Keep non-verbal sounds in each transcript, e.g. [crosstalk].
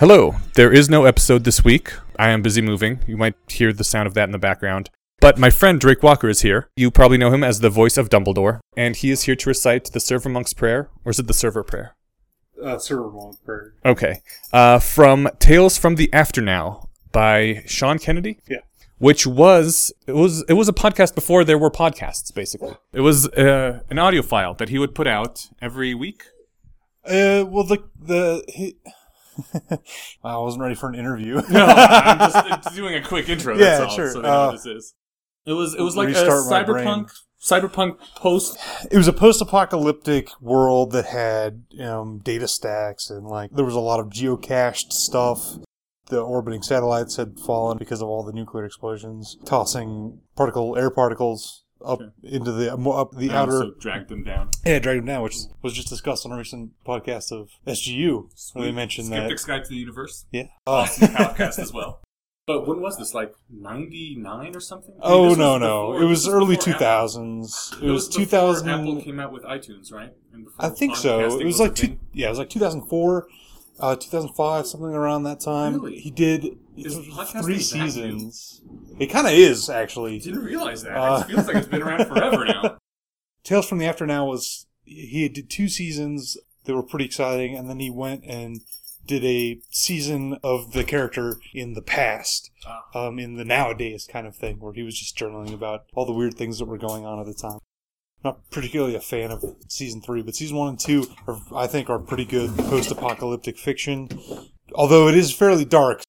Hello. There is no episode this week. I am busy moving. You might hear the sound of that in the background. But my friend Drake Walker is here. You probably know him as the voice of Dumbledore, and he is here to recite the Server Monk's Prayer, or is it the Server Prayer? Uh, server monk prayer. Okay. Uh, from Tales from the Afternow by Sean Kennedy. Yeah. Which was it was it was a podcast before there were podcasts. Basically, it was uh, an audio file that he would put out every week. Uh, well, the the he, [laughs] I wasn't ready for an interview. [laughs] No, I'm [laughs] just doing a quick intro. Yeah, all, sure. So Uh, what this is. It was it was like a restart my brain. cyberpunk cyberpunk post. it was a post-apocalyptic world that had um, data stacks and like there was a lot of geocached stuff. The orbiting satellites had fallen because of all the nuclear explosions, tossing particle air particles up into the up the and outer dragged them down. yeah dragged them down, which was just discussed on a recent podcast of SGU where they mentioned Skeptic's Guide to the Universe. that. Yeah. Uh, [laughs] podcast as well. But when was this? Like ninety nine or something? I mean, oh no no! before- it was this early two thousands. It was two thousand. Apple came out with iTunes, right? And I think so. It was a like two. Yeah, it was like two thousand four, uh, two thousand five, something around that time. Really? He did three that new? It kind of is actually. Didn't realize that. Uh, it feels like it's been around forever now. [laughs] Tales from the Afternow was he did two seasons that were pretty exciting, and then he went and did a season of the character in the past, Ah. um, in the nowadays kind of thing, where he was just journaling about all the weird things that were going on at the time. Not particularly a fan of season three, but season one and two are, I think, are pretty good post-apocalyptic fiction. Although it is fairly dark.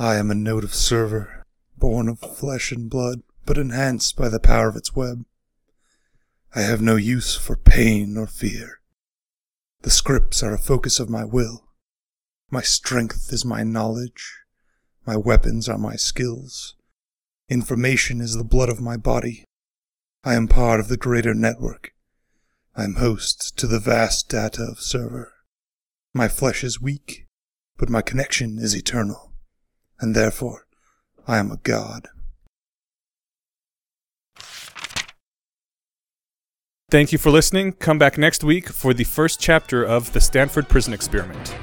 I am a note of server, born of flesh and blood, but enhanced by the power of its web. I have no use for pain or fear. The scripts are a focus of my will. My strength is my knowledge. My weapons are my skills. Information is the blood of my body. I am part of the greater network. I am host to the vast data of server. My flesh is weak, but my connection is eternal, and therefore I am a god. Thank you for listening. Come back next week for the first chapter of the Stanford Prison Experiment.